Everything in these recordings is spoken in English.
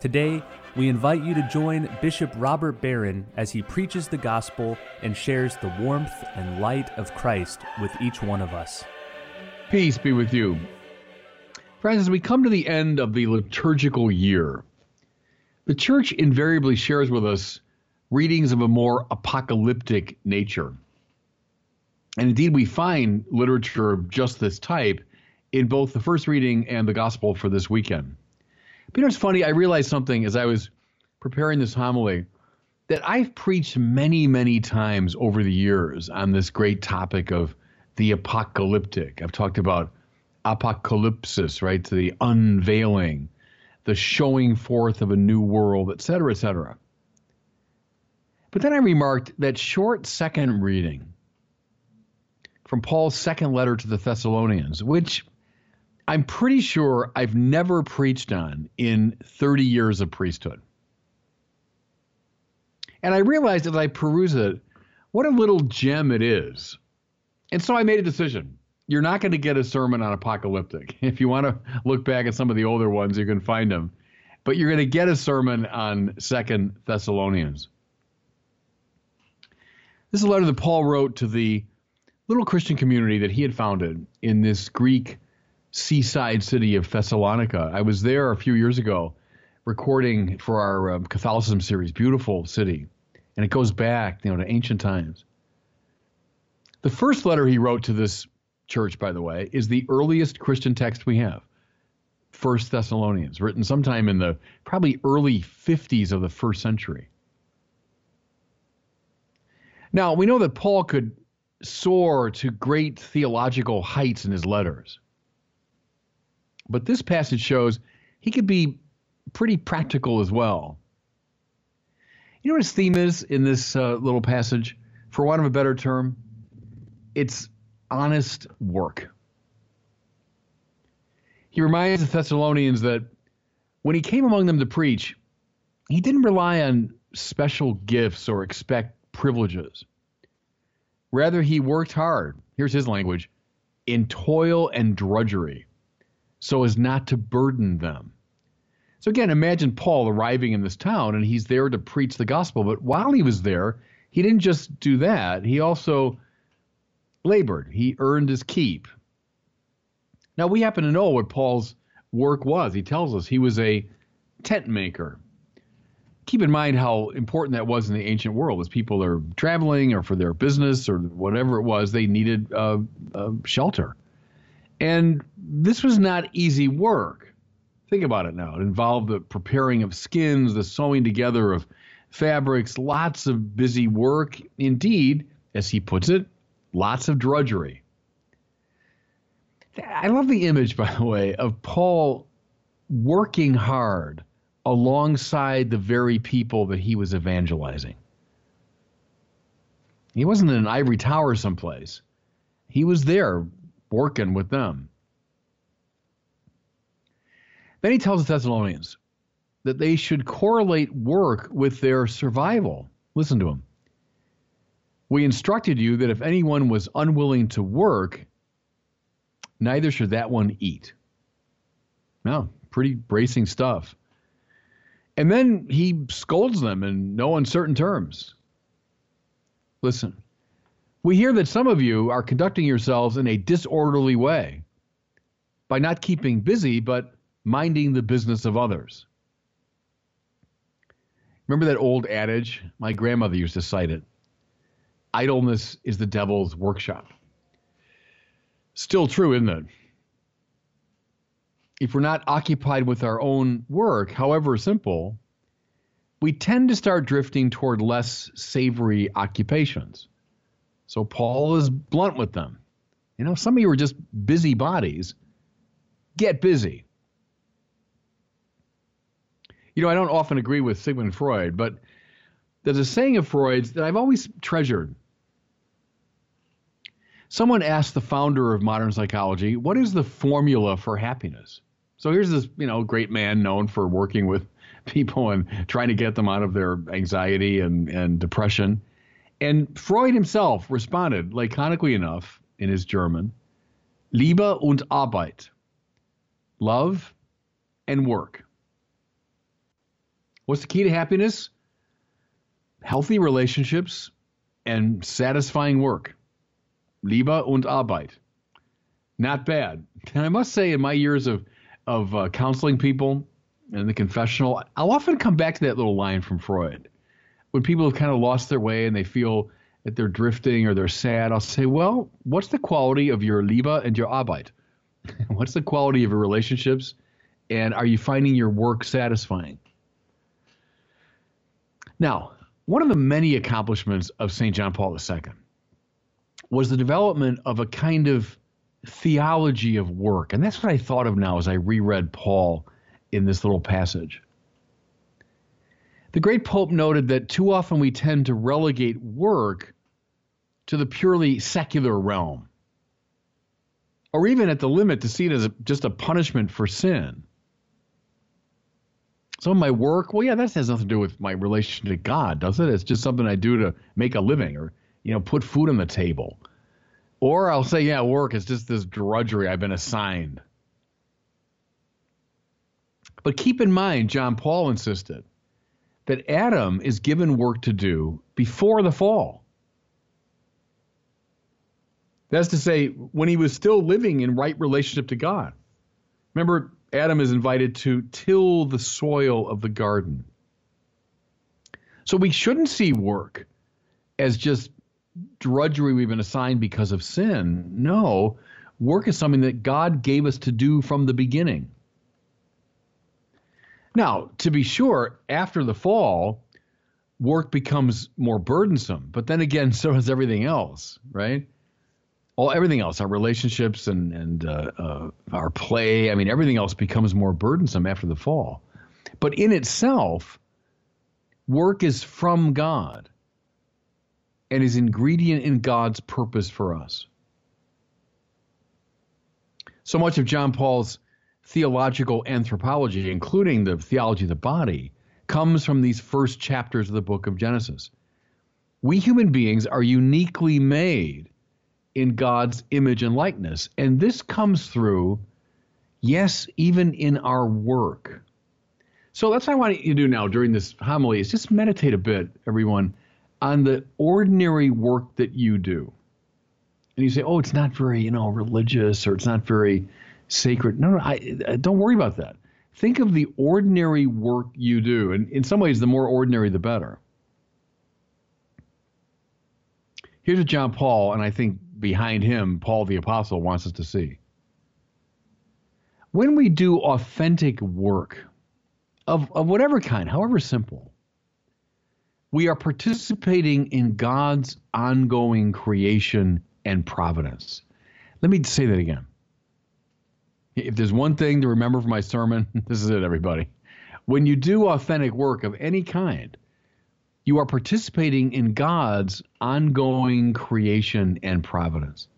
Today, we invite you to join Bishop Robert Barron as he preaches the gospel and shares the warmth and light of Christ with each one of us. Peace be with you. Friends, as we come to the end of the liturgical year, the church invariably shares with us readings of a more apocalyptic nature. And indeed, we find literature of just this type in both the first reading and the gospel for this weekend. You know, it's funny, I realized something as I was preparing this homily that I've preached many, many times over the years on this great topic of the apocalyptic. I've talked about apocalypsis, right? To the unveiling, the showing forth of a new world, et cetera, et cetera. But then I remarked that short second reading from Paul's second letter to the Thessalonians, which I'm pretty sure I've never preached on in 30 years of priesthood. And I realized as I peruse it, what a little gem it is. And so I made a decision. You're not going to get a sermon on apocalyptic. If you want to look back at some of the older ones, you can find them. But you're going to get a sermon on Second Thessalonians. This is a letter that Paul wrote to the little Christian community that he had founded in this Greek seaside city of Thessalonica. I was there a few years ago recording for our um, Catholicism series, beautiful city, and it goes back, you know, to ancient times. The first letter he wrote to this church, by the way, is the earliest Christian text we have. First Thessalonians, written sometime in the probably early 50s of the first century. Now, we know that Paul could soar to great theological heights in his letters. But this passage shows he could be pretty practical as well. You know what his theme is in this uh, little passage? For want of a better term, it's honest work. He reminds the Thessalonians that when he came among them to preach, he didn't rely on special gifts or expect privileges. Rather, he worked hard. Here's his language in toil and drudgery so as not to burden them. So again, imagine Paul arriving in this town and he's there to preach the gospel. But while he was there, he didn't just do that, he also labored, he earned his keep. Now, we happen to know what Paul's work was. He tells us he was a tent maker. Keep in mind how important that was in the ancient world as people are traveling or for their business or whatever it was, they needed uh, shelter. And this was not easy work. Think about it now. It involved the preparing of skins, the sewing together of fabrics, lots of busy work. Indeed, as he puts it, lots of drudgery. I love the image, by the way, of Paul working hard alongside the very people that he was evangelizing. He wasn't in an ivory tower someplace. He was there working with them. Then he tells the Thessalonians that they should correlate work with their survival. Listen to him. We instructed you that if anyone was unwilling to work, neither should that one eat. Now, pretty bracing stuff. And then he scolds them in no uncertain terms. Listen, we hear that some of you are conducting yourselves in a disorderly way by not keeping busy, but minding the business of others. Remember that old adage? My grandmother used to cite it idleness is the devil's workshop. Still true, isn't it? If we're not occupied with our own work, however simple, we tend to start drifting toward less savory occupations. So Paul is blunt with them. You know, some of you are just busy bodies. Get busy. You know, I don't often agree with Sigmund Freud, but there's a saying of Freud's that I've always treasured. Someone asked the founder of modern psychology, "What is the formula for happiness?" So here's this, you know, great man known for working with people and trying to get them out of their anxiety and, and depression. And Freud himself responded laconically enough in his German, Liebe und Arbeit, love and work. What's the key to happiness? Healthy relationships and satisfying work. Liebe und Arbeit. Not bad. And I must say, in my years of of uh, counseling people and the confessional, I'll often come back to that little line from Freud. When people have kind of lost their way and they feel that they're drifting or they're sad, I'll say, well, what's the quality of your Liebe and your Arbeit? what's the quality of your relationships? And are you finding your work satisfying? Now, one of the many accomplishments of St. John Paul II was the development of a kind of theology of work. And that's what I thought of now as I reread Paul in this little passage. The great Pope noted that too often we tend to relegate work to the purely secular realm, or even at the limit to see it as a, just a punishment for sin. Some of my work, well, yeah, that has nothing to do with my relation to God, does it? It's just something I do to make a living or, you know, put food on the table. Or I'll say, yeah, work is just this drudgery I've been assigned. But keep in mind, John Paul insisted that Adam is given work to do before the fall. That's to say, when he was still living in right relationship to God. Remember, Adam is invited to till the soil of the garden. So we shouldn't see work as just drudgery we've been assigned because of sin. No, work is something that God gave us to do from the beginning. Now, to be sure, after the fall, work becomes more burdensome. But then again, so does everything else, right? All everything else, our relationships and and uh, uh, our play. I mean, everything else becomes more burdensome after the fall. But in itself, work is from God and is ingredient in God's purpose for us. So much of John Paul's theological anthropology, including the theology of the body, comes from these first chapters of the book of Genesis. We human beings are uniquely made in God's image and likeness, and this comes through, yes, even in our work. So that's what I want you to do now during this homily is just meditate a bit, everyone, on the ordinary work that you do. And you say, oh, it's not very, you know, religious or it's not very sacred. No, no, I, I don't worry about that. Think of the ordinary work you do. And in some ways, the more ordinary, the better. Here's what John Paul, and I think behind him, Paul the Apostle, wants us to see. When we do authentic work of, of whatever kind, however simple, we are participating in God's ongoing creation and providence. Let me say that again. If there's one thing to remember from my sermon, this is it, everybody. When you do authentic work of any kind, you are participating in God's ongoing creation and providence.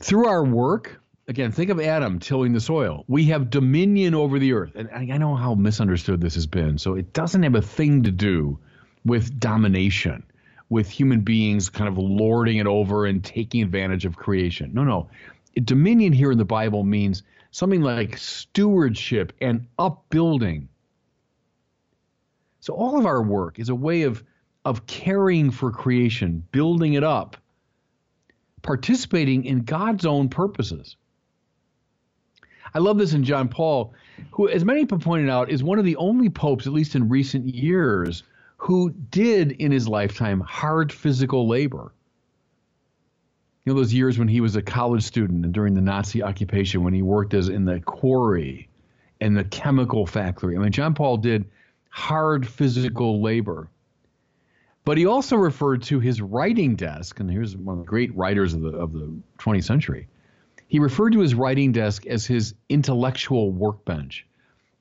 Through our work, again, think of Adam tilling the soil. We have dominion over the earth. And I know how misunderstood this has been. So it doesn't have a thing to do with domination, with human beings kind of lording it over and taking advantage of creation. No, no. Dominion here in the Bible means something like stewardship and upbuilding. So all of our work is a way of of caring for creation, building it up, participating in God's own purposes. I love this in John Paul, who, as many people pointed out, is one of the only popes, at least in recent years, who did in his lifetime hard physical labor. You know, those years when he was a college student and during the Nazi occupation, when he worked as in the quarry and the chemical factory. I mean, John Paul did hard physical labor. But he also referred to his writing desk, and here's one of the great writers of the, of the 20th century. He referred to his writing desk as his intellectual workbench.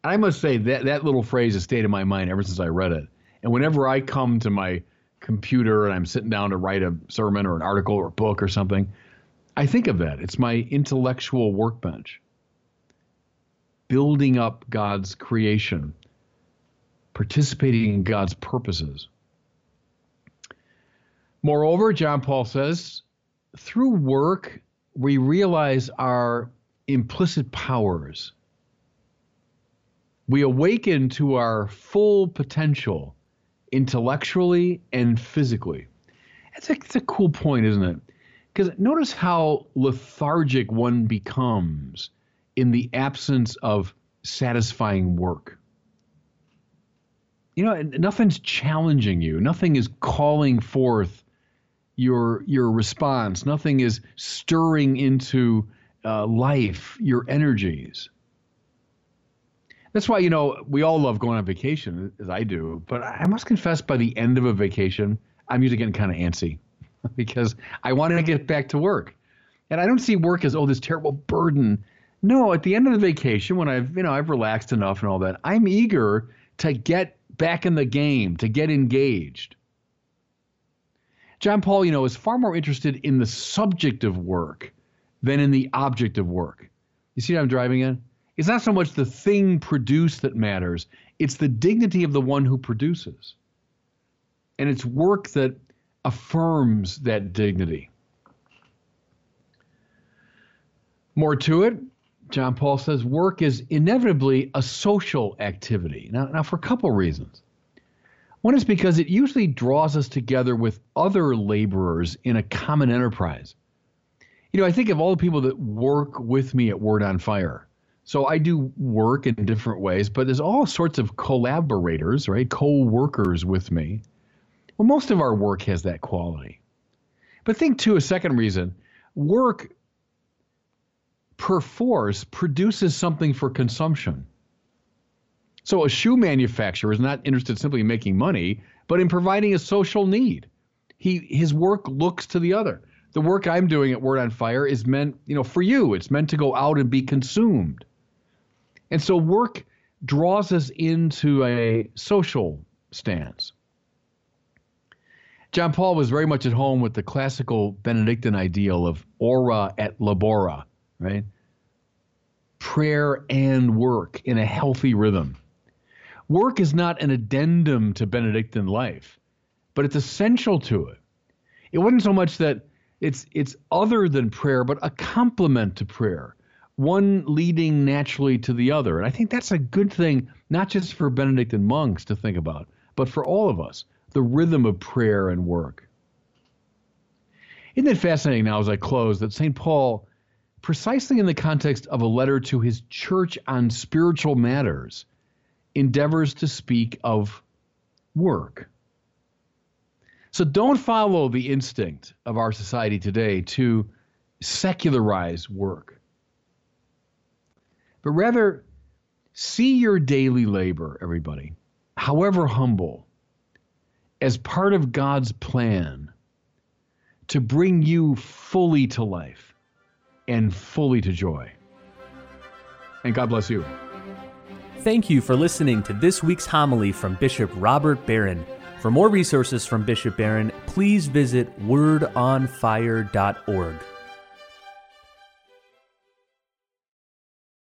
I must say that that little phrase has stayed in my mind ever since I read it. And whenever I come to my computer and I'm sitting down to write a sermon or an article or a book or something, I think of that. It's my intellectual workbench. Building up God's creation, participating in God's purposes. Moreover, John Paul says, through work, we realize our implicit powers. We awaken to our full potential intellectually and physically. That's a, a cool point, isn't it? Because notice how lethargic one becomes in the absence of satisfying work. You know, nothing's challenging you. Nothing is calling forth your your response. Nothing is stirring into uh, life your energies. That's why, you know, we all love going on vacation, as I do. But I must confess, by the end of a vacation, I'm usually getting kind of antsy because I want to get back to work. And I don't see work as, oh, this terrible burden. No, at the end of the vacation, when I've, you know, I've relaxed enough and all that, I'm eager to get back in the game, to get engaged. John Paul, you know, is far more interested in the subject of work than in the object of work. You see what I'm driving at? It's not so much the thing produced that matters, it's the dignity of the one who produces. And it's work that affirms that dignity. More to it, John Paul says work is inevitably a social activity. Now, now for a couple reasons. One is because it usually draws us together with other laborers in a common enterprise. You know, I think of all the people that work with me at Word on Fire. So I do work in different ways, but there's all sorts of collaborators, right? Co-workers with me. Well, most of our work has that quality. But think too, a second reason, work perforce produces something for consumption. So a shoe manufacturer is not interested simply in making money, but in providing a social need. He his work looks to the other. The work I'm doing at Word on Fire is meant, you know, for you. It's meant to go out and be consumed. And so work draws us into a social stance. John Paul was very much at home with the classical Benedictine ideal of ora et labora, right? Prayer and work in a healthy rhythm. Work is not an addendum to Benedictine life, but it's essential to it. It wasn't so much that it's it's other than prayer, but a complement to prayer one leading naturally to the other. And I think that's a good thing, not just for Benedictine monks to think about, but for all of us the rhythm of prayer and work. Isn't it fascinating now as I close that St. Paul, precisely in the context of a letter to his church on spiritual matters, endeavors to speak of work? So don't follow the instinct of our society today to secularize work but rather see your daily labor, everybody, however humble, as part of God's plan to bring you fully to life and fully to joy. And God bless you. Thank you for listening to this week's homily from Bishop Robert Barron. For more resources from Bishop Barron, please visit wordonfire.org.